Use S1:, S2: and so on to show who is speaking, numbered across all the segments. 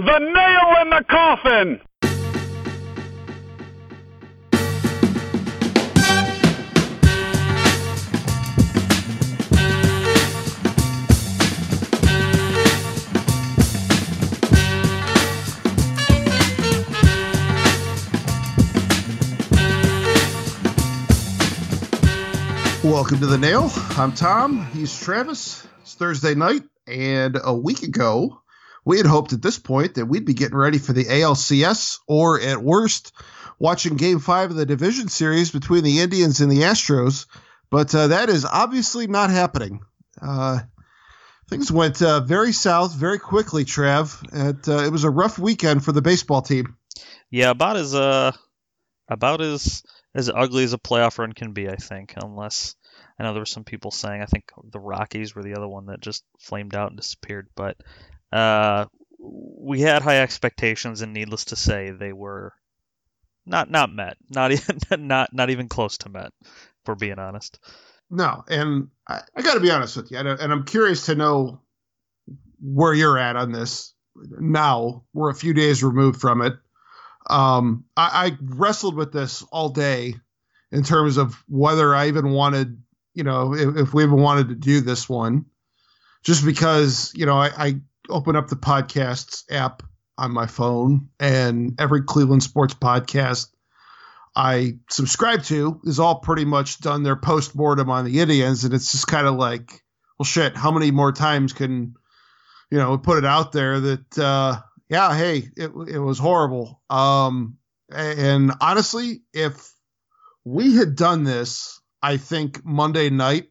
S1: The nail in the coffin!
S2: Welcome to the Nail. I'm Tom. He's Travis. It's Thursday night, and a week ago, we had hoped at this point that we'd be getting ready for the ALCS, or at worst, watching Game Five of the division series between the Indians and the Astros. But uh, that is obviously not happening. Uh, things went uh, very south very quickly, Trav. And, uh, it was a rough weekend for the baseball team.
S3: Yeah, about as uh, about as as ugly as a playoff run can be, I think. Unless I know there were some people saying I think the Rockies were the other one that just flamed out and disappeared, but uh, we had high expectations, and needless to say, they were not not met, not even not not even close to met. For being honest.
S2: No, and I, I got to be honest with you, and I'm curious to know where you're at on this. Now we're a few days removed from it. Um, I, I wrestled with this all day in terms of whether I even wanted, you know, if, if we even wanted to do this one, just because, you know, I, I open up the podcasts app on my phone and every Cleveland sports podcast I subscribe to is all pretty much done their post mortem on the Indians, and it's just kind of like, well, shit, how many more times can you know put it out there that uh, yeah, hey, it it was horrible. Um, and honestly, if we had done this, I think Monday night,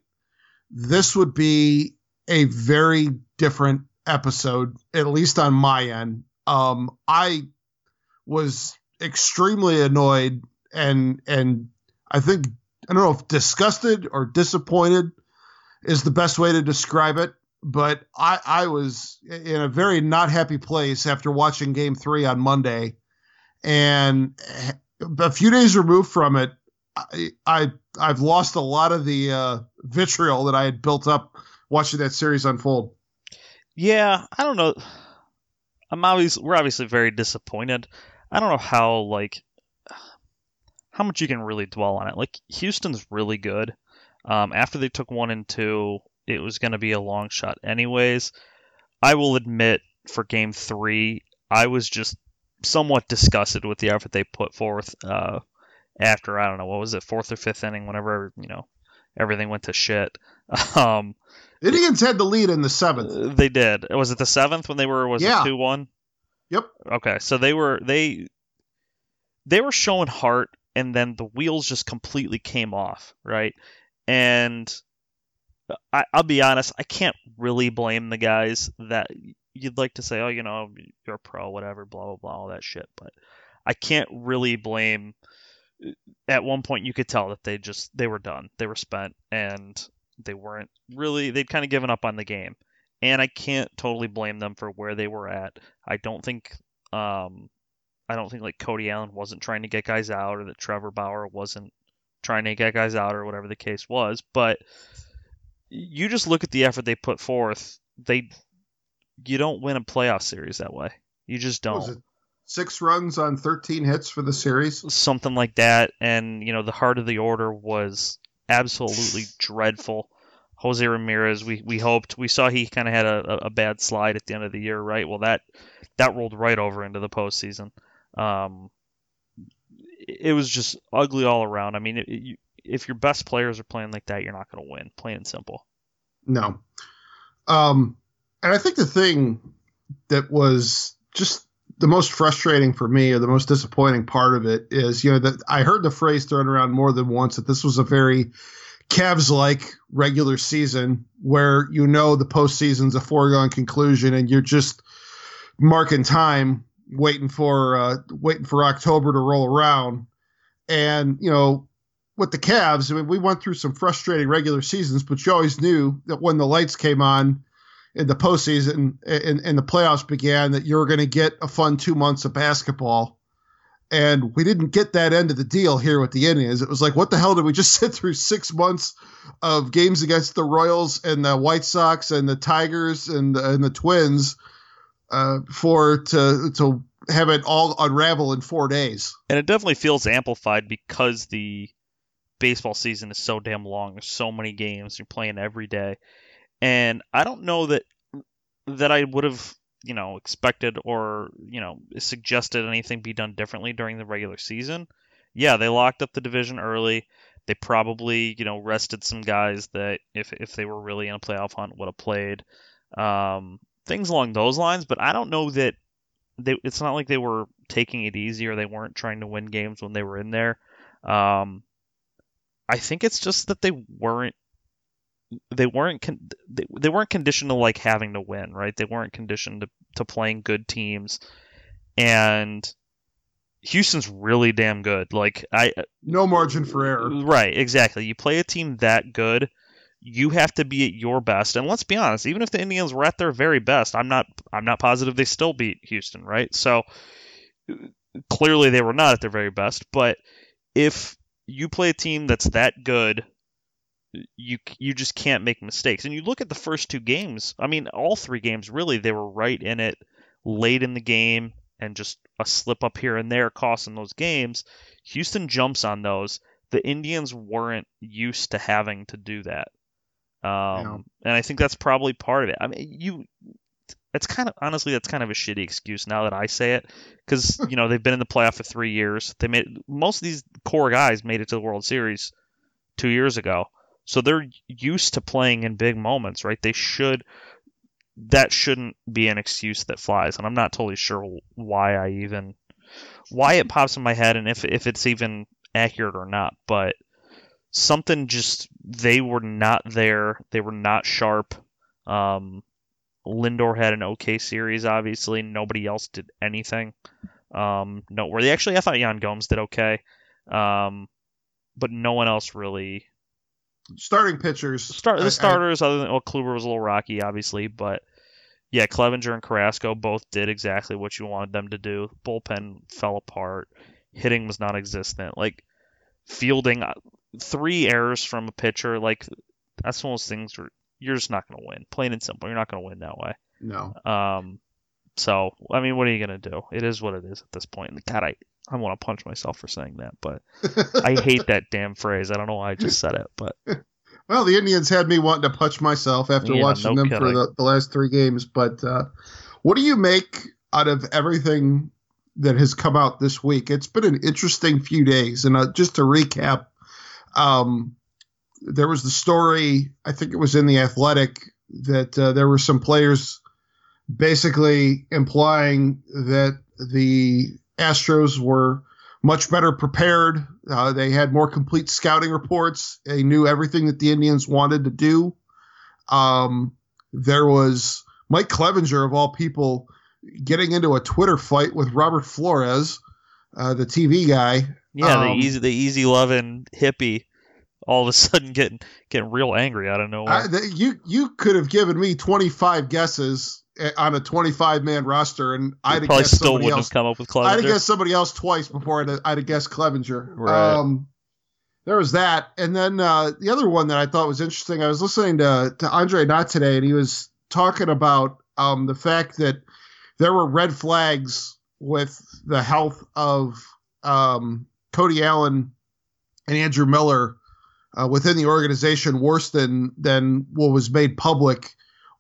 S2: this would be a very different episode, at least on my end. Um, I was extremely annoyed and and I think I don't know if disgusted or disappointed is the best way to describe it. But I, I was in a very not happy place after watching Game Three on Monday, and a few days removed from it, I, I I've lost a lot of the uh, vitriol that I had built up watching that series unfold.
S3: Yeah, I don't know. I'm obviously we're obviously very disappointed. I don't know how like how much you can really dwell on it. Like Houston's really good. Um, after they took one and two, it was going to be a long shot, anyways. I will admit, for Game Three, I was just somewhat disgusted with the effort they put forth uh, after I don't know what was it, fourth or fifth inning, whenever you know everything went to shit. Um,
S2: Indians had the lead in the seventh.
S3: They did. Was it the seventh when they were was
S2: yeah.
S3: it two one?
S2: Yep.
S3: Okay, so they were they they were showing heart and then the wheels just completely came off, right? And I, will be honest, I can't really blame the guys that you'd like to say, oh, you know, you're a pro, whatever, blah blah blah, all that shit. But I can't really blame. At one point, you could tell that they just they were done, they were spent, and they weren't really they'd kind of given up on the game. And I can't totally blame them for where they were at. I don't think um, I don't think like Cody Allen wasn't trying to get guys out or that Trevor Bauer wasn't trying to get guys out or whatever the case was. But you just look at the effort they put forth. They you don't win a playoff series that way. You just don't.
S2: Six runs on 13 hits for the series,
S3: something like that. And you know the heart of the order was absolutely dreadful. Jose Ramirez, we, we hoped we saw he kind of had a, a bad slide at the end of the year, right? Well, that that rolled right over into the postseason. Um, it was just ugly all around. I mean, it, you, if your best players are playing like that, you're not going to win. Plain and simple.
S2: No. Um, and I think the thing that was just the most frustrating for me, or the most disappointing part of it, is you know that I heard the phrase thrown around more than once that this was a very Cavs-like regular season where you know the postseason's a foregone conclusion and you're just marking time waiting for uh, waiting for October to roll around. And you know, with the Cavs, I mean, we went through some frustrating regular seasons, but you always knew that when the lights came on in the postseason and, the playoffs began, that you're going to get a fun two months of basketball. And we didn't get that end of the deal here with the Indians. It was like, what the hell did we just sit through six months of games against the Royals and the White Sox and the Tigers and the, and the Twins? uh, for to to have it all unravel in four days.
S3: And it definitely feels amplified because the baseball season is so damn long. There's so many games. You're playing every day, and I don't know that that I would have you know expected or you know suggested anything be done differently during the regular season. Yeah, they locked up the division early. They probably you know rested some guys that if if they were really in a playoff hunt would have played. Um, things along those lines, but I don't know that they, it's not like they were taking it easy or they weren't trying to win games when they were in there. Um, I think it's just that they weren't they weren't con- they, they weren't conditioned to like having to win, right? They weren't conditioned to, to playing good teams, and Houston's really damn good. Like I
S2: no margin for error.
S3: Right, exactly. You play a team that good, you have to be at your best. And let's be honest, even if the Indians were at their very best, I'm not I'm not positive they still beat Houston, right? So clearly they were not at their very best, but if you play a team that's that good, you you just can't make mistakes. And you look at the first two games. I mean, all three games really they were right in it late in the game and just a slip up here and there costing those games. Houston jumps on those. The Indians weren't used to having to do that. Um, yeah. and I think that's probably part of it. I mean, you it's kind of honestly that's kind of a shitty excuse now that I say it because you know they've been in the playoff for three years. They made most of these core guys made it to the World Series two years ago, so they're used to playing in big moments, right? They should that shouldn't be an excuse that flies, and I'm not totally sure why I even why it pops in my head and if if it's even accurate or not, but something just they were not there. They were not sharp. Um, Lindor had an okay series, obviously. Nobody else did anything um, noteworthy. Actually, I thought Yan Gomes did okay, um, but no one else really.
S2: Starting pitchers.
S3: Start the starters, I, other than well, Kluber was a little rocky, obviously, but yeah, Clevinger and Carrasco both did exactly what you wanted them to do. Bullpen fell apart. Hitting was non-existent. Like fielding, uh, three errors from a pitcher, like that's one of those things where you're just not going to win. Plain and simple, you're not going to win that way.
S2: No.
S3: Um, so I mean, what are you going to do? It is what it is at this point. God, I I want to punch myself for saying that, but I hate that damn phrase. I don't know why I just said it, but.
S2: Well, the Indians had me wanting to punch myself after yeah, watching no them kidding. for the, the, last three games. But uh, what do you make out of everything that has come out this week? It's been an interesting few days. And uh, just to recap, um, there was the story, I think it was in the Athletic, that uh, there were some players basically implying that the Astros were much better prepared. Uh, they had more complete scouting reports. They knew everything that the Indians wanted to do. Um, there was Mike Clevinger, of all people, getting into a Twitter fight with Robert Flores, uh, the TV guy.
S3: Yeah, um, the easy, the easy loving hippie all of a sudden getting getting real angry out of nowhere. I,
S2: you you could have given me 25 guesses eh, on a 25 man roster, and I'd
S3: probably still wouldn't
S2: else.
S3: have come up with Clevinger.
S2: I'd have guessed somebody else twice before I'd, I'd have guessed Clevinger. Right. Um, there was that, and then uh, the other one that I thought was interesting. I was listening to to Andre Knott today, and he was talking about um, the fact that there were red flags with the health of um, Cody Allen and Andrew Miller uh, within the organization worse than than what was made public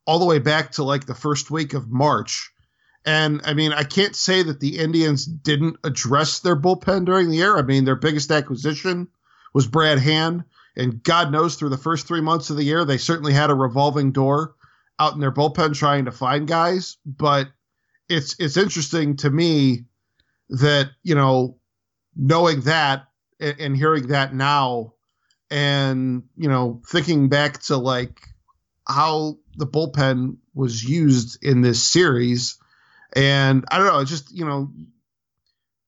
S2: all the way back to like the first week of March. And I mean, I can't say that the Indians didn't address their bullpen during the year. I mean, their biggest acquisition was Brad Hand, and God knows through the first three months of the year, they certainly had a revolving door out in their bullpen trying to find guys. But it's it's interesting to me that you know knowing that and, and hearing that now and you know thinking back to like how the bullpen was used in this series. And i don't know just you know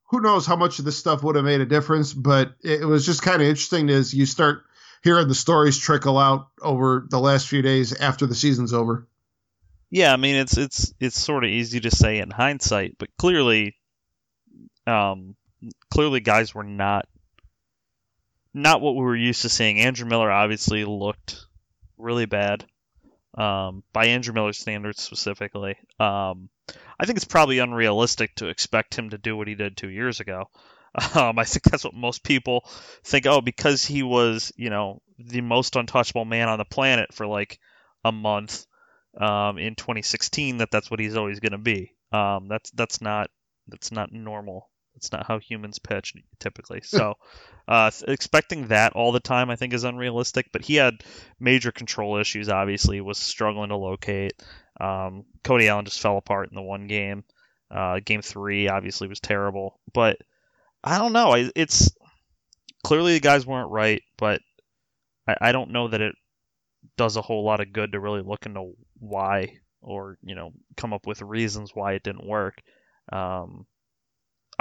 S2: who knows how much of this stuff would have made a difference but it was just kind of interesting as you start hearing the stories trickle out over the last few days after the season's over.
S3: Yeah i mean it's it's it's sort of easy to say in hindsight but clearly um clearly guys were not not what we were used to seeing. Andrew Miller obviously looked really bad um, by Andrew Miller standards specifically. Um, I think it's probably unrealistic to expect him to do what he did two years ago. Um, I think that's what most people think. Oh, because he was, you know, the most untouchable man on the planet for like a month um, in 2016, that that's what he's always going to be. Um, that's that's not that's not normal. That's not how humans pitch typically. So, uh, expecting that all the time, I think, is unrealistic. But he had major control issues. Obviously, was struggling to locate. Um, Cody Allen just fell apart in the one game. Uh, game three obviously was terrible, but I don't know. It's clearly the guys weren't right, but I, I don't know that it does a whole lot of good to really look into why or you know come up with reasons why it didn't work. Um,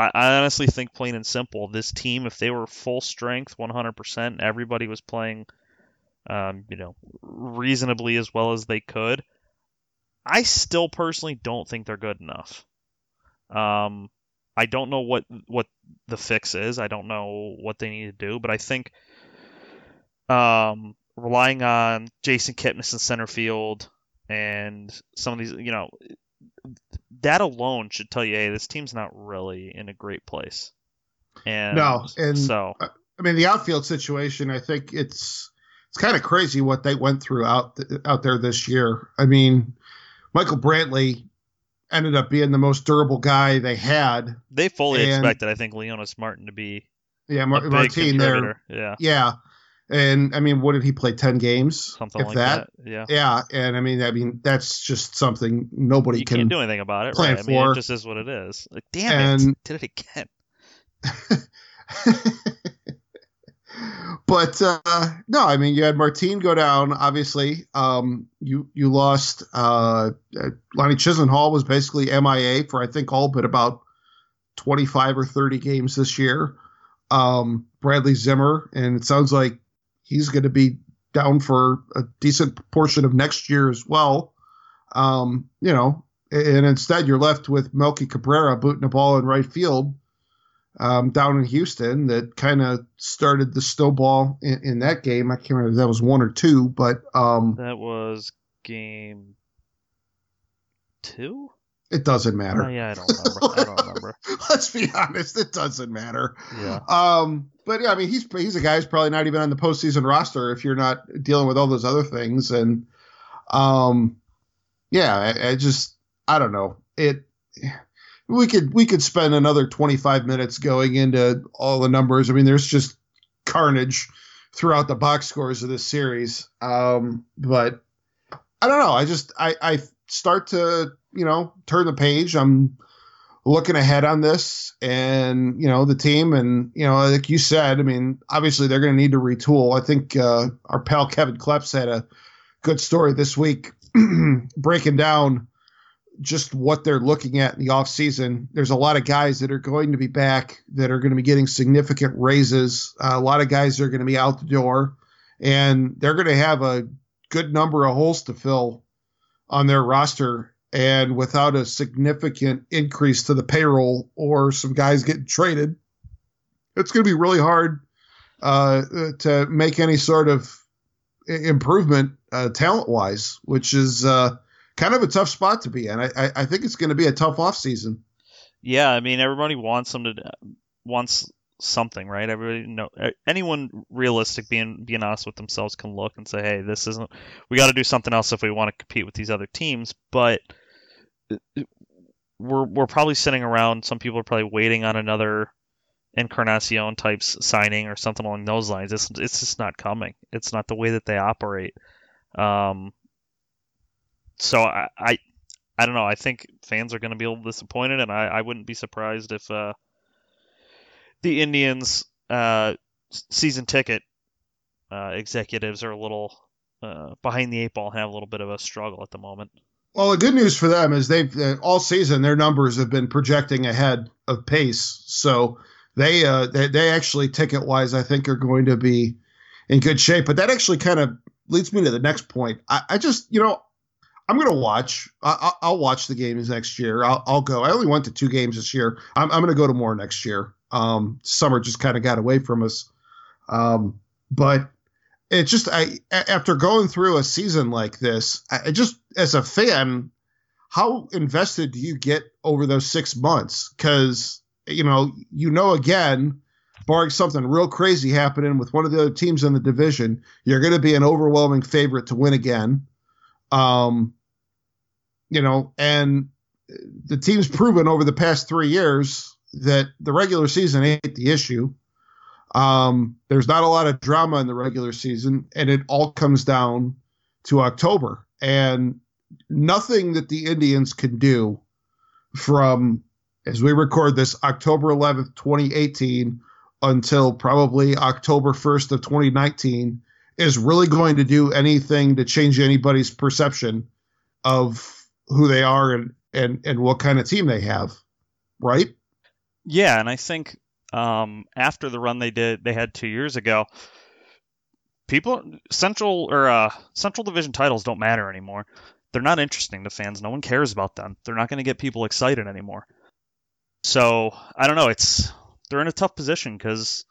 S3: I, I honestly think, plain and simple, this team, if they were full strength, 100%, everybody was playing, um, you know, reasonably as well as they could. I still personally don't think they're good enough. Um, I don't know what what the fix is. I don't know what they need to do, but I think um, relying on Jason Kipnis in center field and some of these, you know, that alone should tell you, hey, this team's not really in a great place. And
S2: no, and
S3: so
S2: I mean the outfield situation. I think it's it's kind of crazy what they went through out out there this year. I mean, Michael Brantley ended up being the most durable guy they had.
S3: They fully and, expected, I think, Leonys Martin to be
S2: yeah, Mar- Martin there.
S3: Yeah,
S2: yeah. And I mean, what did he play? Ten games,
S3: something like that? that? Yeah,
S2: yeah. And I mean, I mean, that's just something nobody
S3: you
S2: can
S3: can't do anything about it.
S2: Plan
S3: right?
S2: For.
S3: I mean, it just is what it is. Like, damn and, it, did it again.
S2: but uh, no, I mean, you had Martin go down. Obviously, um, you you lost. Uh, uh Lonnie Chisenhall was basically MIA for I think all but about twenty five or thirty games this year. Um, Bradley Zimmer, and it sounds like he's going to be down for a decent portion of next year as well. Um, you know, and instead you're left with Melky Cabrera booting a ball in right field um, down in Houston that kind of started the snowball in, in, that game. I can't remember if that was one or two, but um,
S3: that was game two.
S2: It doesn't matter.
S3: Oh, yeah, I don't remember. I don't remember.
S2: Let's be honest, it doesn't matter.
S3: Yeah.
S2: Um, but yeah, I mean, he's he's a guy who's probably not even on the postseason roster if you're not dealing with all those other things. And um, yeah, I, I just I don't know it we could we could spend another 25 minutes going into all the numbers. I mean, there's just carnage throughout the box scores of this series. Um, but I don't know. I just I, I start to you know turn the page. I'm looking ahead on this, and you know the team, and you know like you said, I mean, obviously they're going to need to retool. I think uh, our pal Kevin Kleps had a good story this week breaking down just what they're looking at in the offseason. There's a lot of guys that are going to be back that are going to be getting significant raises. Uh, a lot of guys are going to be out the door, and they're going to have a good number of holes to fill on their roster. And without a significant increase to the payroll or some guys getting traded, it's going to be really hard uh, to make any sort of improvement uh, talent wise, which is uh, kind of a tough spot to be in. I, I, I think it's going to be a tough off season.
S3: Yeah, I mean everybody wants them to wants something, right? Everybody know anyone realistic being being honest with themselves can look and say, "Hey, this isn't we got to do something else if we want to compete with these other teams." But we're we're probably sitting around some people are probably waiting on another Encarnacion types signing or something along those lines. It's it's just not coming. It's not the way that they operate. Um, so I, I, I don't know. I think fans are going to be a little disappointed, and I, I wouldn't be surprised if uh, the Indians uh, season ticket uh, executives are a little uh, behind the eight ball and have a little bit of a struggle at the moment.
S2: Well, the good news for them is they've uh, all season their numbers have been projecting ahead of pace, so they uh, they, they actually ticket wise I think are going to be in good shape. But that actually kind of leads me to the next point. I, I just you know I'm going to watch. I, will watch the games next year. I'll, I'll, go. I only went to two games this year. I'm, I'm going to go to more next year. Um, summer just kind of got away from us. Um, but it's just I after going through a season like this, I just as a fan, how invested do you get over those six months? Because you know, you know, again, barring something real crazy happening with one of the other teams in the division, you're going to be an overwhelming favorite to win again. Um, you know, and the team's proven over the past three years that the regular season ain't the issue. Um, there's not a lot of drama in the regular season, and it all comes down to October. And nothing that the Indians can do from as we record this October 11th, 2018 until probably October 1st of 2019 is really going to do anything to change anybody's perception of who they are and and and what kind of team they have, right?
S3: Yeah, and I think um, after the run they did they had two years ago, people central or uh, central division titles don't matter anymore. They're not interesting to fans. No one cares about them. They're not going to get people excited anymore. So I don't know. It's they're in a tough position because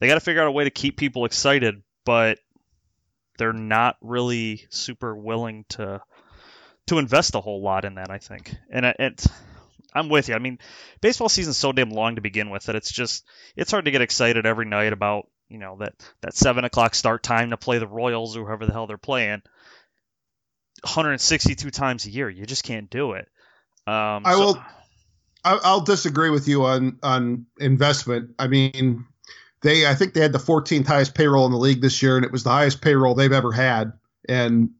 S3: they got to figure out a way to keep people excited, but they're not really super willing to to invest a whole lot in that. I think, and it, I'm with you. I mean, baseball season's so damn long to begin with that it's just it's hard to get excited every night about you know that that seven o'clock start time to play the Royals or whoever the hell they're playing. 162 times a year, you just can't do it. Um,
S2: I so, will. I'll disagree with you on on investment. I mean, they I think they had the 14th highest payroll in the league this year, and it was the highest payroll they've ever had. And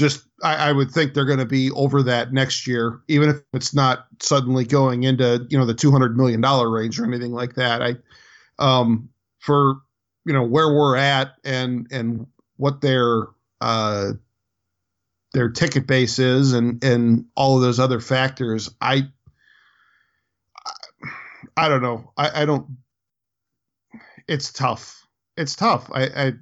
S2: just I, I would think they're going to be over that next year, even if it's not suddenly going into you know the 200 million dollar range or anything like that. I um for you know where we're at and and what their uh their ticket base is and and all of those other factors. I I don't know. I, I don't. It's tough. It's tough. I I,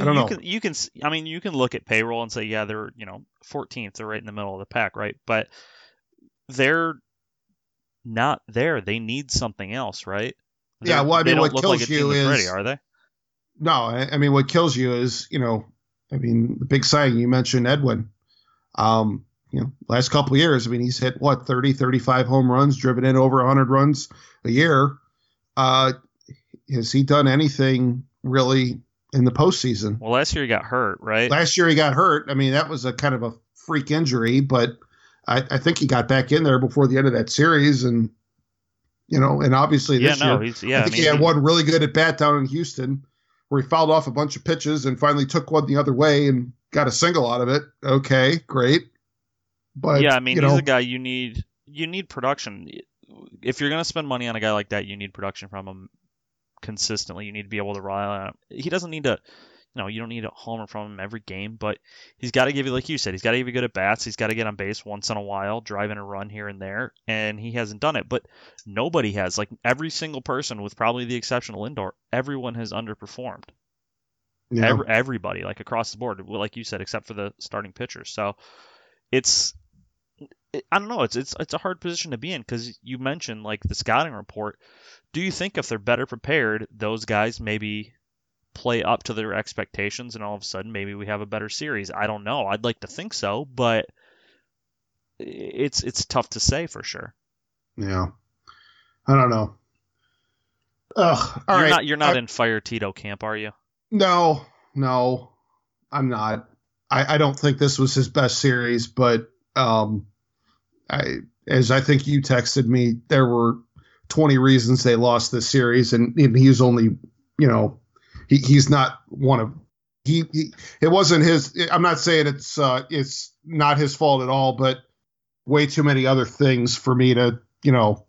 S2: I don't
S3: you
S2: know.
S3: Can, you can. I mean, you can look at payroll and say, yeah, they're you know 14th. They're right in the middle of the pack, right? But they're not there. They need something else, right?
S2: They're, yeah. Well, I mean, what kills
S3: like
S2: you is
S3: ready, are they?
S2: No, I, I mean, what kills you is you know, I mean, the big sign you mentioned, Edwin. Um, you know, last couple years, I mean, he's hit what 30, 35 home runs, driven in over 100 runs a year. Uh, has he done anything really in the postseason?
S3: Well, last year he got hurt, right?
S2: Last year he got hurt. I mean, that was a kind of a freak injury, but I, I think he got back in there before the end of that series, and you know, and obviously this
S3: yeah, no,
S2: year,
S3: he's, yeah,
S2: I think
S3: I mean,
S2: he had one really good at bat down in Houston where he fouled off a bunch of pitches and finally took one the other way and got a single out of it. Okay, great. But
S3: yeah, I mean,
S2: you
S3: he's
S2: know,
S3: a guy you need. You need production. If you're gonna spend money on a guy like that, you need production from him consistently. You need to be able to rely on him. He doesn't need to. You know, you don't need a homer from him every game, but he's got to give you, like you said, he's got to give you good at bats. He's got to get on base once in a while, driving a run here and there, and he hasn't done it. But nobody has. Like every single person, with probably the exception of Lindor, everyone has underperformed.
S2: yeah.
S3: Every, everybody, like across the board, like you said, except for the starting pitchers. So it's I don't know. It's it's it's a hard position to be in because you mentioned like the scouting report. Do you think if they're better prepared, those guys maybe play up to their expectations, and all of a sudden maybe we have a better series? I don't know. I'd like to think so, but it's it's tough to say for sure.
S2: yeah. I don't know. Ugh. All
S3: you're
S2: right.
S3: not you're not
S2: I-
S3: in fire Tito camp, are you?
S2: No, no, I'm not. I, I don't think this was his best series, but um, I as I think you texted me, there were 20 reasons they lost this series, and, and he's only, you know, he, he's not one of. He, he it wasn't his. I'm not saying it's uh, it's not his fault at all, but way too many other things for me to you know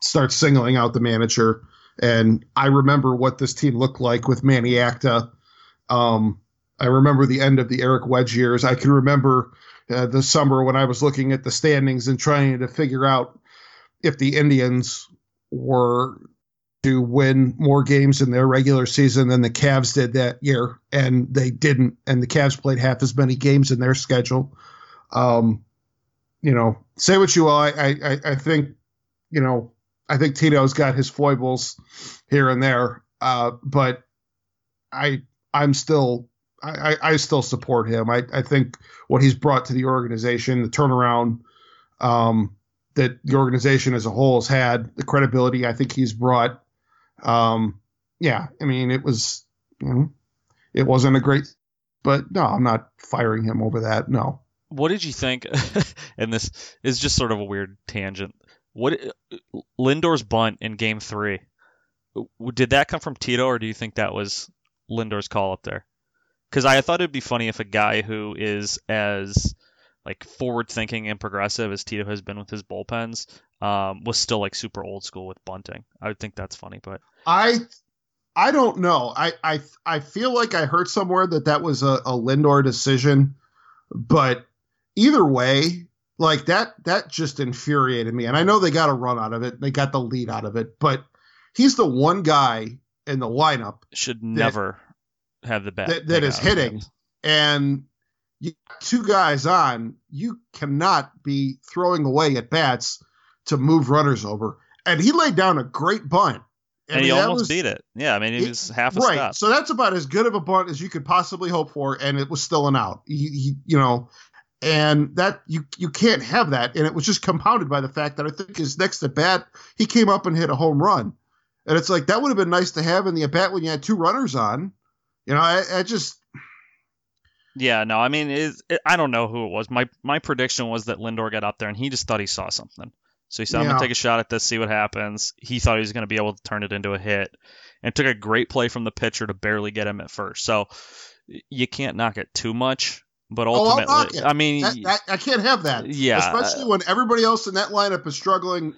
S2: start singling out the manager. And I remember what this team looked like with Manny Acta. Um, I remember the end of the Eric Wedge years. I can remember uh, the summer when I was looking at the standings and trying to figure out if the Indians were to win more games in their regular season than the Cavs did that year, and they didn't. And the Cavs played half as many games in their schedule. Um, you know, say what you will. I, I, I think, you know, I think Tito's got his foibles here and there, uh, but I, I'm still, I, I still support him. I, I think what he's brought to the organization, the turnaround, um, that the organization as a whole has had, the credibility I think he's brought. Um, yeah, I mean, it was, you know, it wasn't a great, but no, I'm not firing him over that. No.
S3: What did you think? and this is just sort of a weird tangent. What Lindor's bunt in Game Three? Did that come from Tito, or do you think that was Lindor's call up there? Because I thought it'd be funny if a guy who is as like forward thinking and progressive as Tito has been with his bullpens um, was still like super old school with bunting. I would think that's funny, but
S2: I I don't know. I I I feel like I heard somewhere that that was a, a Lindor decision, but either way, like that that just infuriated me. And I know they got a run out of it. They got the lead out of it, but he's the one guy in the lineup
S3: should never that, have the bat
S2: that, that is hitting. And you two guys on, you cannot be throwing away at bats to move runners over. And he laid down a great bunt.
S3: I and mean, he almost was, beat it. Yeah, I mean, he was half a
S2: right.
S3: step.
S2: So that's about as good of a bunt as you could possibly hope for, and it was still an out. He, he, you know, and that you you can't have that. And it was just compounded by the fact that I think his next at bat, he came up and hit a home run, and it's like that would have been nice to have in the at bat when you had two runners on. You know, I, I just
S3: yeah, no, I mean, it, it, I don't know who it was. My my prediction was that Lindor got up there and he just thought he saw something. So he said, "I'm gonna take a shot at this, see what happens." He thought he was gonna be able to turn it into a hit, and took a great play from the pitcher to barely get him at first. So you can't knock it too much. But oh, ultimately,
S2: oh,
S3: I mean,
S2: that, that, I can't have that.
S3: Yeah,
S2: especially when everybody else in that lineup is struggling.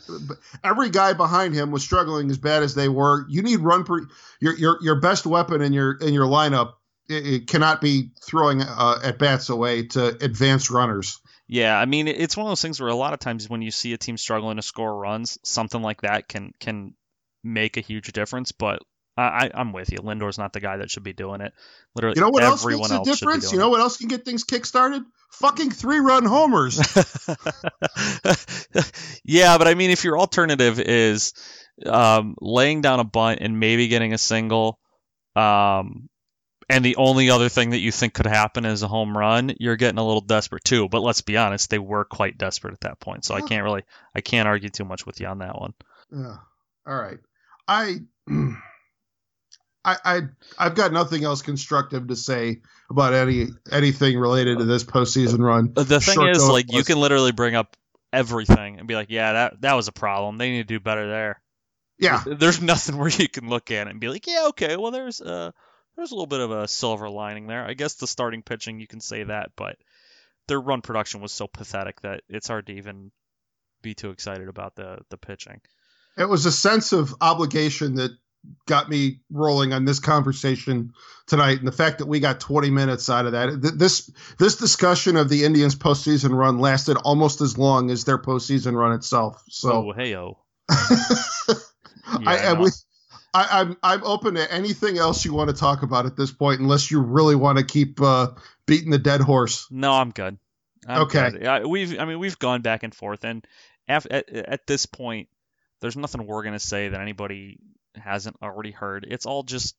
S2: Every guy behind him was struggling as bad as they were. You need run per your your your best weapon in your in your lineup it, cannot be throwing uh, at bats away to advanced runners.
S3: Yeah, I mean it's one of those things where a lot of times when you see a team struggling to score runs, something like that can can make a huge difference. But I, I'm with you. Lindor's not the guy that should be doing it. Literally,
S2: you know what else
S3: makes
S2: a difference? You know what else can get things kickstarted? Fucking three-run homers.
S3: yeah, but I mean, if your alternative is um, laying down a bunt and maybe getting a single, um, and the only other thing that you think could happen is a home run, you're getting a little desperate too. But let's be honest, they were quite desperate at that point. So I can't really, I can't argue too much with you on that one.
S2: Yeah. All right. I, I, I, I've got nothing else constructive to say about any anything related to this postseason run.
S3: The thing Short is, like, you can literally bring up everything and be like, yeah, that that was a problem. They need to do better there.
S2: Yeah.
S3: There's nothing where you can look at it and be like, yeah, okay, well, there's uh there's a little bit of a silver lining there. I guess the starting pitching, you can say that, but their run production was so pathetic that it's hard to even be too excited about the the pitching.
S2: It was a sense of obligation that got me rolling on this conversation tonight, and the fact that we got 20 minutes out of that. This this discussion of the Indians' postseason run lasted almost as long as their postseason run itself. So,
S3: oh, hey, oh.
S2: yeah, I, I, we, I, am I'm, I'm open to anything else you want to talk about at this point, unless you really want to keep uh, beating the dead horse.
S3: No, I'm good. I'm
S2: okay.
S3: Good. we've I mean we've gone back and forth, and at, at, at this point, there's nothing we're gonna say that anybody hasn't already heard. It's all just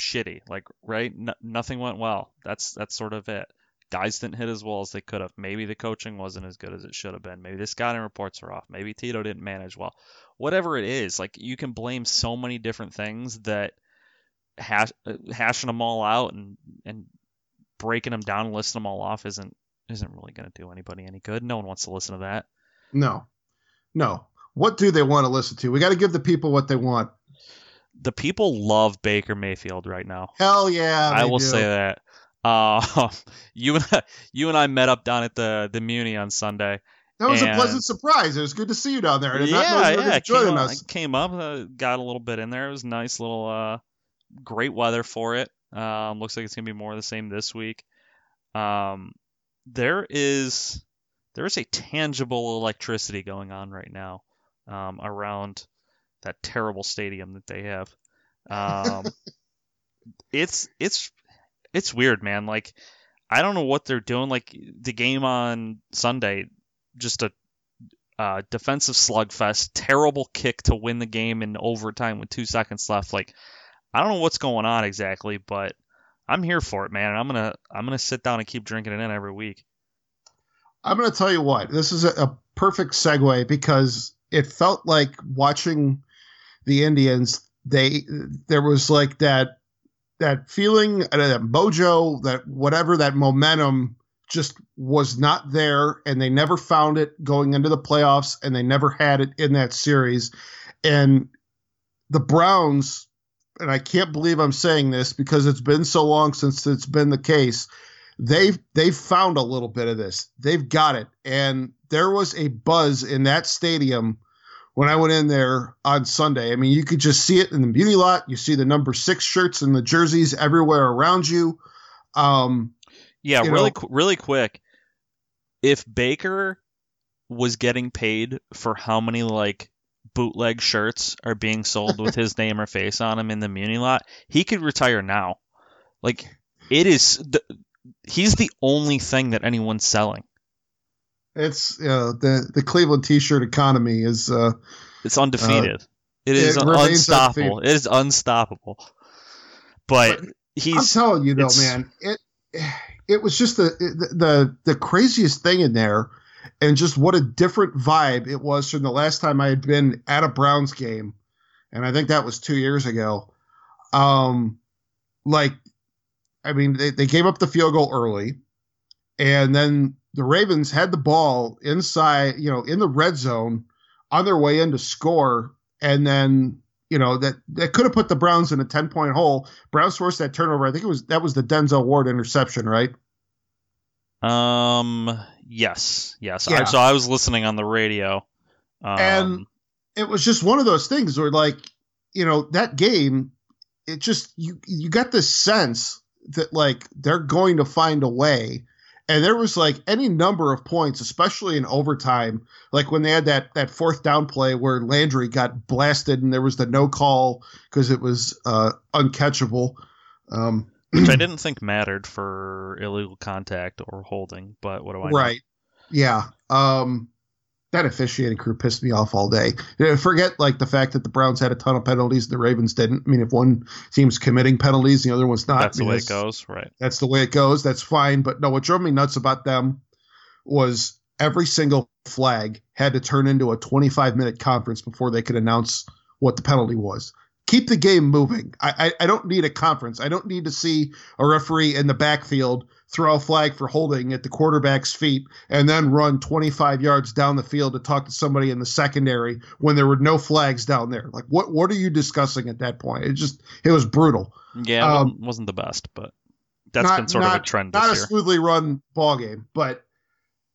S3: shitty, like right. No, nothing went well. That's that's sort of it. Guys didn't hit as well as they could have. Maybe the coaching wasn't as good as it should have been. Maybe the scouting reports are off. Maybe Tito didn't manage well whatever it is, like you can blame so many different things that hash, uh, hashing them all out and and breaking them down and listing them all off isn't isn't really going to do anybody any good. No one wants to listen to that.
S2: No, no. What do they want to listen to? We got to give the people what they want.
S3: The people love Baker Mayfield right now.
S2: Hell yeah,
S3: I will
S2: do.
S3: say that. Uh, you and I, you and I met up down at the the Muni on Sunday,
S2: that was
S3: and,
S2: a pleasant surprise. It was good to see you down there. I did
S3: yeah,
S2: not know you
S3: yeah.
S2: joining us.
S3: I came up, uh, got a little bit in there. It was nice little, uh, great weather for it. Um, looks like it's gonna be more of the same this week. Um, there is there is a tangible electricity going on right now um, around that terrible stadium that they have. Um, it's it's it's weird, man. Like I don't know what they're doing. Like the game on Sunday, just a uh, defensive slugfest, terrible kick to win the game in overtime with two seconds left. Like, I don't know what's going on exactly, but I'm here for it, man. I'm gonna I'm gonna sit down and keep drinking it in every week.
S2: I'm gonna tell you what. This is a, a perfect segue because it felt like watching the Indians. They there was like that that feeling, uh, that mojo, that whatever, that momentum just was not there, and they never found it going into the playoffs, and they never had it in that series. And the Browns, and I can't believe I'm saying this because it's been so long since it's been the case. They've they've found a little bit of this. They've got it, and there was a buzz in that stadium when I went in there on Sunday. I mean, you could just see it in the Muni lot. You see the number six shirts and the jerseys everywhere around you. Um,
S3: Yeah,
S2: you
S3: really,
S2: know-
S3: really quick. If Baker was getting paid for how many like bootleg shirts are being sold with his name or face on them in the Muni lot, he could retire now. Like it is, the, he's the only thing that anyone's selling.
S2: it's uh, the the Cleveland T-shirt economy is uh,
S3: It's undefeated. it is
S2: it
S3: unstoppable. It is unstoppable. But,
S2: I'm
S3: he's
S2: telling you though, man, it it was just the, the the craziest thing in there, and just what a different vibe it was from the last time I had been at a Browns game, and I think that was two years ago. Um, like, I mean, they they gave up the field goal early, and then the Ravens had the ball inside, you know, in the red zone, on their way in to score, and then you know that that could have put the Browns in a ten point hole. Browns forced that turnover. I think it was that was the Denzel Ward interception, right?
S3: um yes yes. I,
S2: Yeah.
S3: so I was listening on the radio. Um,
S2: And- It was just one of those things where, like, you know, that game, it just you you got this sense that like they're going to find a way. And there was like any number of points, especially in overtime, like when they had that that fourth down play where Landry got blasted and there was the no call because it was uh, uncatchable. Um,
S3: which I didn't think mattered for illegal contact or holding, but what do I know?
S2: Right. Yeah. Um that officiating crew pissed me off all day. Forget like the fact that the Browns had a ton of penalties and the Ravens didn't. I mean, if one team's committing penalties, the other one's not.
S3: That's
S2: I
S3: the
S2: mean,
S3: way it goes, right?
S2: That's the way it goes. That's fine. But no, what drove me nuts about them was every single flag had to turn into a 25 minute conference before they could announce what the penalty was. Keep the game moving. I, I, I don't need a conference. I don't need to see a referee in the backfield throw a flag for holding at the quarterback's feet and then run 25 yards down the field to talk to somebody in the secondary when there were no flags down there. Like what what are you discussing at that point? It just it was brutal.
S3: Yeah, it
S2: Um,
S3: wasn't- the best, but that's
S2: not-
S3: been sort of a
S2: not-
S3: trend
S2: not a
S3: year.
S2: smoothly run ball game, but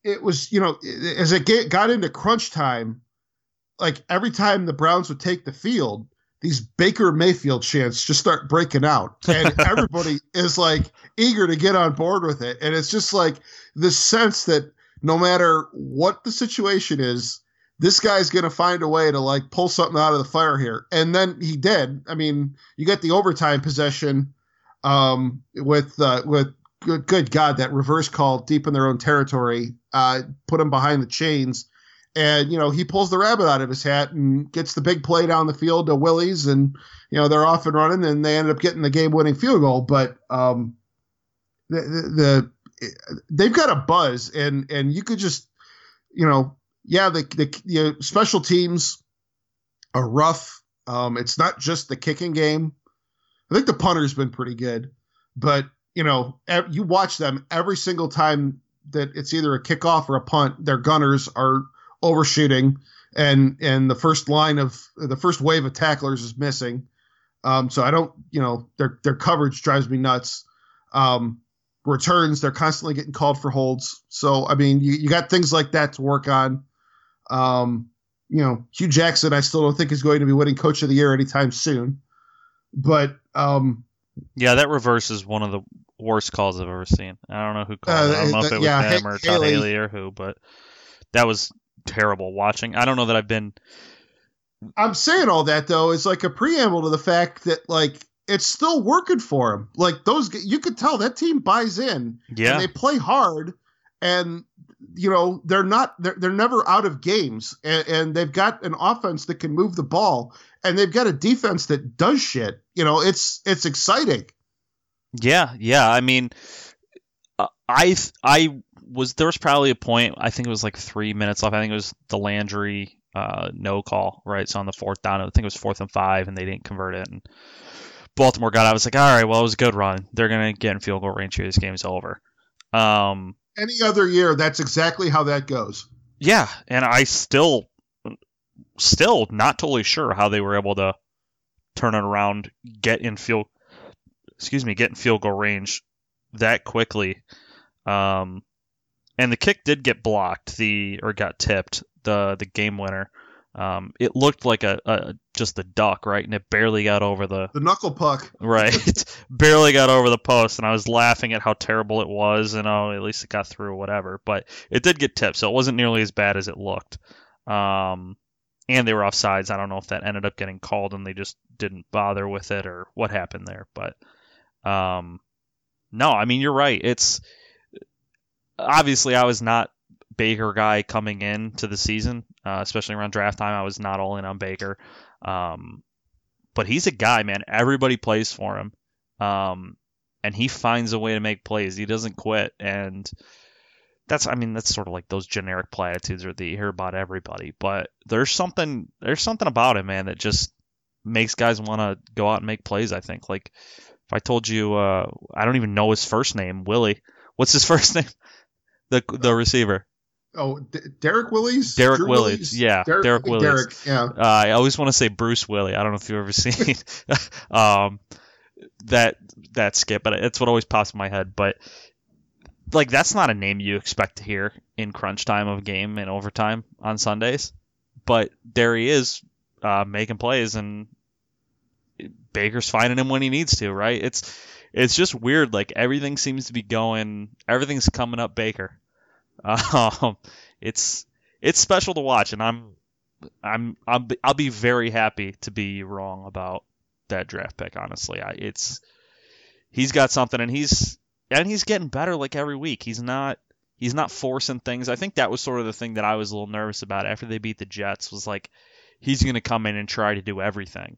S2: it was, you know, as it get, got into crunch time, like every time the Browns would take the field, these Baker Mayfield chants just start breaking out, and everybody is like eager to get on board with it, and it's just like this sense that no matter what the situation is. This guy's gonna find a way to like pull something out of the fire here, and then he did. I mean, you get the overtime possession, um, with uh, with good, good God that reverse call deep in their own territory, uh, put him behind the chains, and you know he pulls the rabbit out of his hat and gets the big play down the field to Willies, and you know they're off and running, and they ended up getting the game-winning field goal. But um, the, the, the they've got a buzz, and and you could just you know yeah the the you know, special teams are rough. Um, it's not just the kicking game. I think the punter's been pretty good, but you know, you watch them every single time that it's either a kickoff or a punt. Their gunners are overshooting, and and the first line of the first wave of tacklers is missing. Um, so I don't, you know, their their coverage drives me nuts. Um, returns, they're constantly getting called for holds. So I mean, you, you got things like that to work on. Um, you know, Hue Jackson, I still don't think is going to be winning Coach of the Year anytime soon. But um,
S3: Yeah, that reverse is one of the worst calls I've ever seen. I don't know who called
S2: Uh,
S3: it. I don't know if it was
S2: yeah,
S3: him or Todd
S2: Haley.
S3: Haley or who, but that was terrible watching. I don't know that I've been.
S2: I'm saying all that though is like a preamble to the fact that like it's still working for him. Like those, you could tell that team buys in
S3: Yeah,
S2: and they play hard, and you know they're not they're they're never out of games, and, and they've got an offense that can move the ball, and they've got a defense that does shit. You know, it's it's exciting.
S3: yeah, yeah. I mean, uh, I I was there was probably a point. I think it was like three minutes left. I think it was the Landry uh, no call, right? So on the fourth down, I think it was fourth and five, and they didn't convert it. And Baltimore got. I was like, all right, well, it was a good run. They're gonna get in field goal range here. This game's over. Um,
S2: Any other year, that's exactly how that goes.
S3: yeah, and I still, still not totally sure how they were able to turn it around, get in field, excuse me, get in field goal range that quickly. Um, and the kick did get blocked, the or got tipped, the the game winner. Um, it looked like a, a just a duck, right, and it barely got over the
S2: The knuckle puck.
S3: right, barely got over the post, and I was laughing at how terrible it was, and oh, at least it got through, whatever. But it did get tipped, so it wasn't nearly as bad as it looked. Um, and they were offsides. I don't know if that ended up getting called, and they just didn't bother with it, or what happened there. But um, no, I mean you're right. It's obviously I was not Baker guy coming in to the season, uh, especially around draft time. I was not all in on Baker, um, but he's a guy, man. Everybody plays for him, um, and he finds a way to make plays. He doesn't quit, and that's I mean that's sort of like those generic platitudes that you hear about everybody. But there's something there's something about him, man, that just makes guys want to go out and make plays. I think like if I told you, uh, I don't even know his first name, Willie. What's his first name? The the receiver.
S2: Oh, D- Derrick Willies?
S3: Derrick
S2: Drew
S3: Willies, yeah,
S2: Derrick, Derrick
S3: Willies.
S2: Derrick, yeah.
S3: Uh, I always want to say Bruce Willie. I don't know if you've ever seen um, that that skip, but it's what always pops in my head. But like, that's not a name you expect to hear in crunch time of a game and overtime on Sundays. But there he is, uh, making plays, and Baker's finding him when he needs to. Right? It's it's just weird. Like everything seems to be going, everything's coming up Baker. Um, it's it's special to watch, and I'm I'm be, I'll be very happy to be wrong about that draft pick. Honestly, I, it's he's got something, and he's and he's getting better like every week. He's not he's not forcing things. I think that was sort of the thing that I was a little nervous about after they beat the Jets. Was like he's going to come in and try to do everything,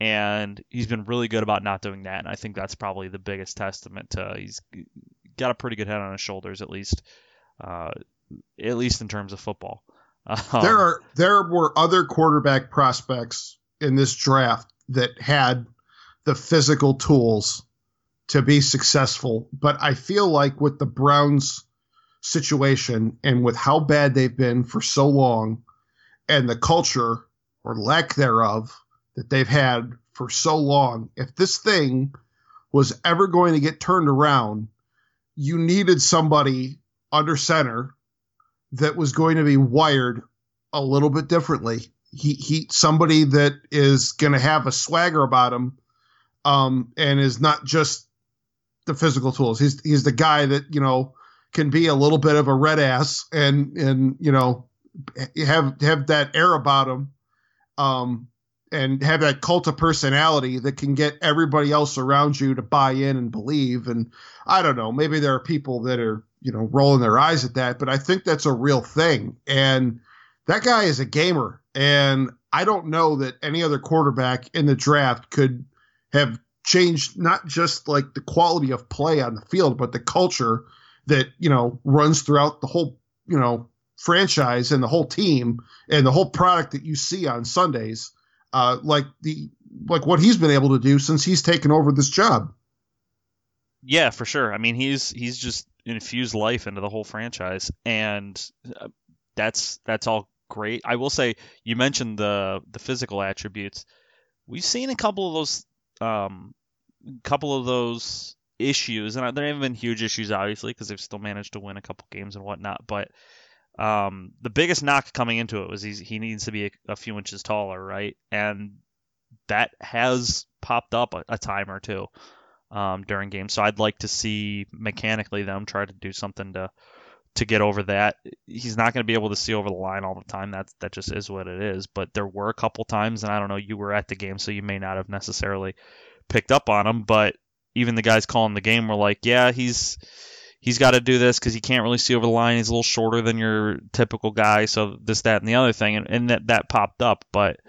S3: and he's been really good about not doing that. And I think that's probably the biggest testament to he's got a pretty good head on his shoulders at least, uh, at least in terms of football. Um,
S2: there are there were other quarterback prospects in this draft that had the physical tools to be successful, but I feel like with the Browns situation and with how bad they've been for so long and the culture or lack thereof that they've had for so long, if this thing was ever going to get turned around, you needed somebody under center that was going to be wired a little bit differently. He he somebody that is going to have a swagger about him, um, and is not just the physical tools. He's he's the guy that you know can be a little bit of a red ass and and you know have have that air about him, um, and have that cult of personality that can get everybody else around you to buy in and believe. And I don't know, maybe there are people that are you know rolling their eyes at that, but I think that's a real thing. And that guy is a gamer, and I don't know that any other quarterback in the draft could have changed not just like the quality of play on the field, but the culture that you know runs throughout the whole you know franchise and the whole team and the whole product that you see on Sundays, uh, like the like what he's been able to do since he's taken over this job.
S3: Yeah, for sure. I mean, he's he's just infused life into the whole franchise, and uh, that's that's all great. I will say, you mentioned the the physical attributes. We've seen a couple of those, um, couple of those issues, and there haven't been huge issues, obviously, because they've still managed to win a couple games and whatnot. But um, the biggest knock coming into it was he's, he needs to be a, a few inches taller, right? And that has popped up a, a time or two um, during games. So I'd like to see mechanically them try to do something to to get over that. He's not going to be able to see over the line all the time. That's that just is what it is. But there were a couple times, and I don't know, you were at the game, so you may not have necessarily picked up on him. But even the guys calling the game were like, "Yeah, he's he's got to do this because he can't really see over the line. He's a little shorter than your typical guy. So this, that, and the other thing, and, and that that popped up. But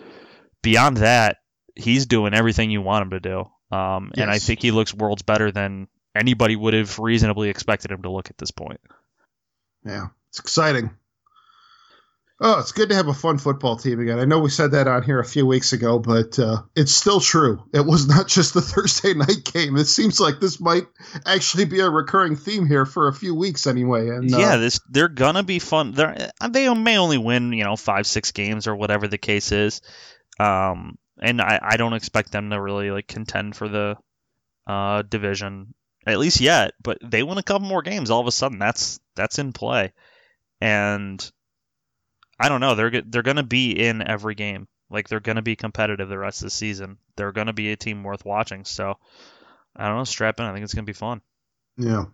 S3: beyond that, he's doing everything you want him to do. Um, And I think he looks worlds better than anybody would have reasonably expected him to look at this point.
S2: Yeah, it's exciting. Oh, it's good to have a fun football team again. I know we said that on here a few weeks ago, but uh, it's still true. It was not just the Thursday night game. It seems like this might actually be a recurring theme here for a few weeks anyway. And uh,
S3: yeah, this they're gonna be fun. They're, they may only win, you know, five, six games or whatever the case is. Um, and I, I don't expect them to really like contend for the uh, division at least yet. But they win a couple more games, all of a sudden that's that's in play, and I don't know. They're they're going to be in every game. Like they're going to be competitive the rest of the season. They're going to be a team worth watching. So I don't know. Strap in. I think it's going to be fun.
S2: Yeah.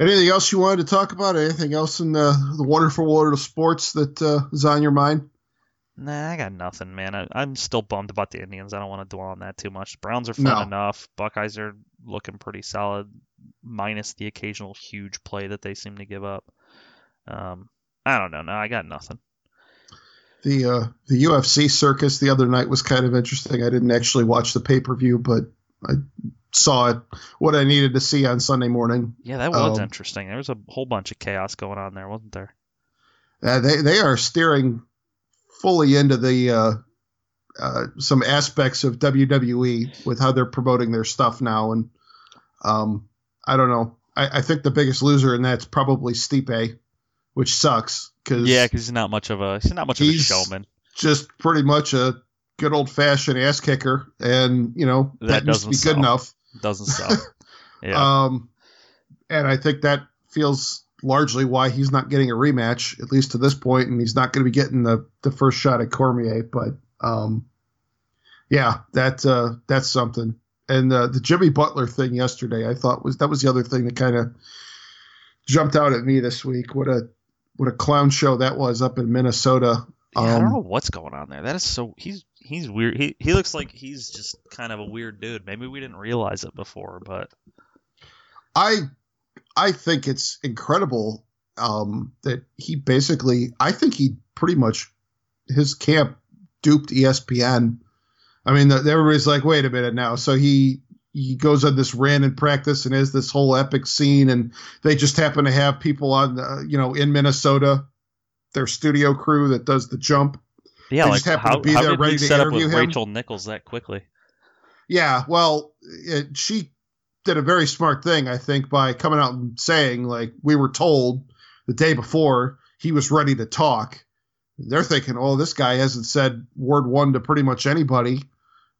S2: Anything else you wanted to talk about? Anything else in the, the wonderful world of sports that uh, is on your mind?
S3: Nah, I got nothing, man. I, am still bummed about the Indians. I don't want to dwell on that too much. Browns are fun
S2: No.
S3: enough. Buckeyes are looking pretty solid, minus the occasional huge play that they seem to give up. Um, I don't know. No, I got nothing.
S2: The uh, the UFC circus the other night was kind of interesting. I didn't actually watch the pay per view, but I saw it what I needed to see on Sunday morning.
S3: Yeah, that was
S2: Um,
S3: interesting. There was a whole bunch of chaos going on there, wasn't there?
S2: Uh, they they are steering fully into the uh, uh, some aspects of WWE with how they're promoting their stuff now, and um, I don't know. I, I think the biggest loser in that's probably Stipe, which sucks because
S3: Yeah, because he's not much of a he's not much of a showman.
S2: just pretty much a good old fashioned ass kicker, and you know
S3: That
S2: that, to be
S3: doesn't
S2: good enough.
S3: Doesn't sell. Yeah.
S2: Um, and I think that feels largely why he's not getting a rematch, at least to this point, and he's not going to be getting the, the first shot at Cormier. But um, yeah, that uh, that's something. And uh, the Jimmy Butler thing yesterday, I thought was that was the other thing that kind of jumped out at me this week. What a what a clown show that was up in Minnesota.
S3: Yeah, I
S2: Um,
S3: don't know what's going on there. That is so he's he's weird. He he looks like he's just kind of a weird dude. Maybe we didn't realize it before, but
S2: I I think it's incredible um, that he basically I think he pretty much his camp duped ESPN. I mean, the, everybody's like, wait a minute now. So he he goes on this rant in practice and has this whole epic scene, and they just happen to have people on, the, you know, in Minnesota, their studio crew that does the jump.
S3: yeah,
S2: They
S3: like
S2: just happen to
S3: how,
S2: be
S3: how
S2: there ready to
S3: set up with
S2: interview him?
S3: Rachel Nichols that quickly?
S2: Yeah, well, it, she did a very smart thing, I think, by coming out and saying, like, we were told the day before he was ready to talk. They're thinking, oh, this guy hasn't said word one to pretty much anybody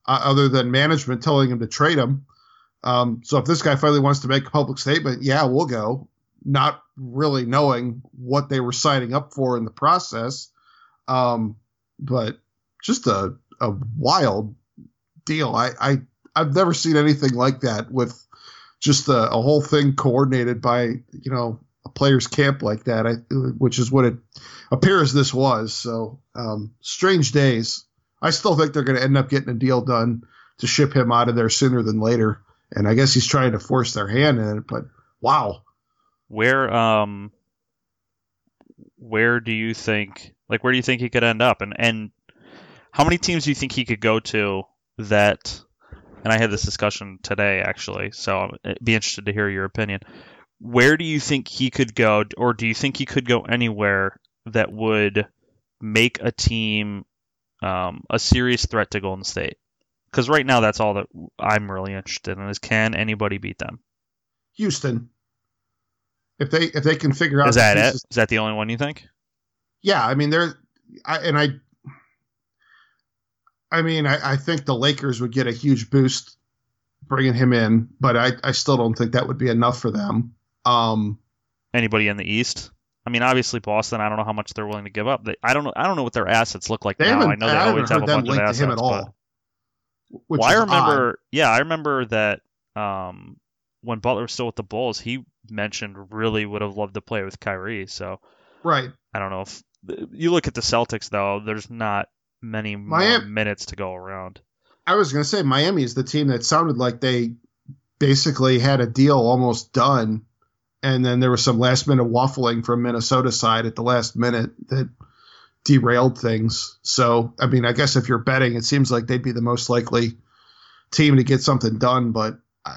S2: uh, other than management telling him to trade him. Um, so if this guy finally wants to make a public statement, yeah, we'll go. Not really knowing what they were signing up for in the process. Um, but just a, a wild deal. I, I I've never seen anything like that with just a, a whole thing coordinated by you know a player's camp like that. I, which is what it appears this was. So um, strange days. I still think they're going to end up getting a deal done to ship him out of there sooner than later. And I guess he's trying to force their hand in it. But wow,
S3: Where um where do you think like where do you think he could end up and and how many teams do you think he could go to that and I had this discussion today actually so I'd be interested to hear your opinion. Where do you think he could go or do you think he could go anywhere that would make a team um, a serious threat to Golden State? Because right now that's all that I'm really interested in is can anybody beat them?
S2: Houston. If they if they can figure out
S3: is that it?
S2: pieces-
S3: that the only one you think?
S2: Yeah, I mean, they're, I, and I, I mean, I, I think the Lakers would get a huge boost bringing him in, but I, I still don't think that would be enough for them. Um,
S3: anybody in the East. I mean, obviously Boston. I don't know how much they're willing to give up. They, I don't know. I don't know what their assets look like now. I know they
S2: I
S3: always have a bunch of assets.
S2: at all.
S3: Well, I remember.
S2: odd.
S3: Yeah, I remember that um, when Butler was still with the Bulls, he mentioned really would have loved to play with Kyrie. So
S2: right?
S3: I don't know if you look at the Celtics though. There's not many
S2: Miami-
S3: minutes to go around.
S2: I was going to say Miami is the team that sounded like they basically had a deal almost done, and then there was some last minute waffling from Minnesota side at the last minute that derailed things. So, I mean, I guess if you're betting, it seems like they'd be the most likely team to get something done. But I,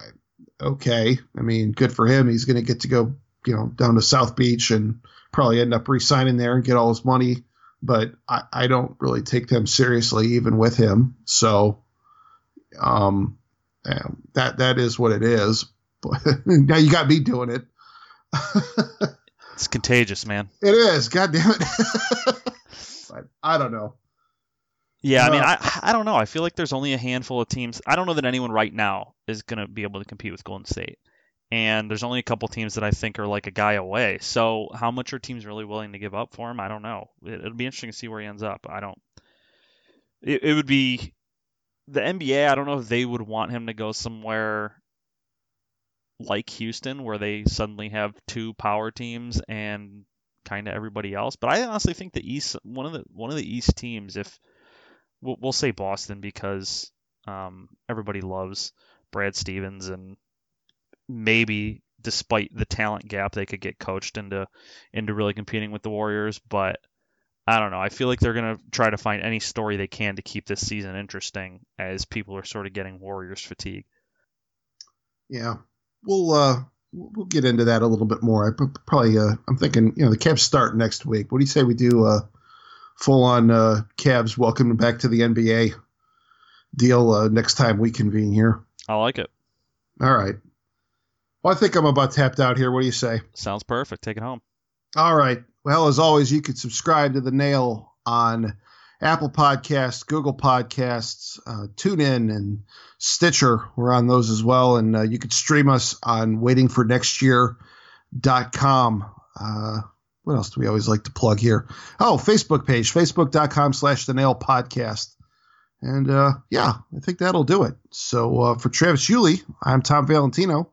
S2: okay, I mean, good for him. He's going to get to go you know, down to South Beach and probably end up re-signing there and get all his money. But I, I don't really take them seriously, even with him. So, um, that that is what it is. But now you got me doing it.
S3: it's contagious, man.
S2: It is. God damn it. but I don't know.
S3: Yeah, I mean, I I don't know. I feel like there's only a handful of teams. I don't know that anyone right now is going to be able to compete with Golden State. And there's only a couple teams that I think are like a guy away. So how much are teams really willing to give up for him? I don't know. It, will be interesting to see where he ends up. I don't. It, it would be the NBA. I don't know if they would want him to go somewhere like Houston, where they suddenly have two power teams and kind of everybody else. But I honestly think the East, one of the one of the East teams, if we'll, we'll say Boston because um, everybody loves Brad Stevens and maybe despite the talent gap they could get coached into into really competing with the Warriors, but I don't know. I feel like they're going to try to find any story they can to keep this season interesting as people are sort of getting Warriors fatigue.
S2: Yeah. We'll uh we'll get into that a little bit more. I probably uh I'm thinking, you know, the Cavs start next week. What do you say we do uh full on uh, Cavs welcome back to the NBA deal uh, next time we convene here.
S3: I like it.
S2: All right. Well, I think I'm about tapped out here. What do you say?
S3: Sounds perfect. Take it home.
S2: All right. Well, as always, you could subscribe to the Nail on Apple Podcasts, Google Podcasts, uh, TuneIn, and Stitcher. We're on those as well. And uh, you could stream us on waitingfornextyear.com. Uh, what else do we always like to plug here? Oh, Facebook page, facebook.com slash the nail podcast. And uh, yeah, I think that'll do it. So uh, for Travis Yulee, I'm Tom Valentino.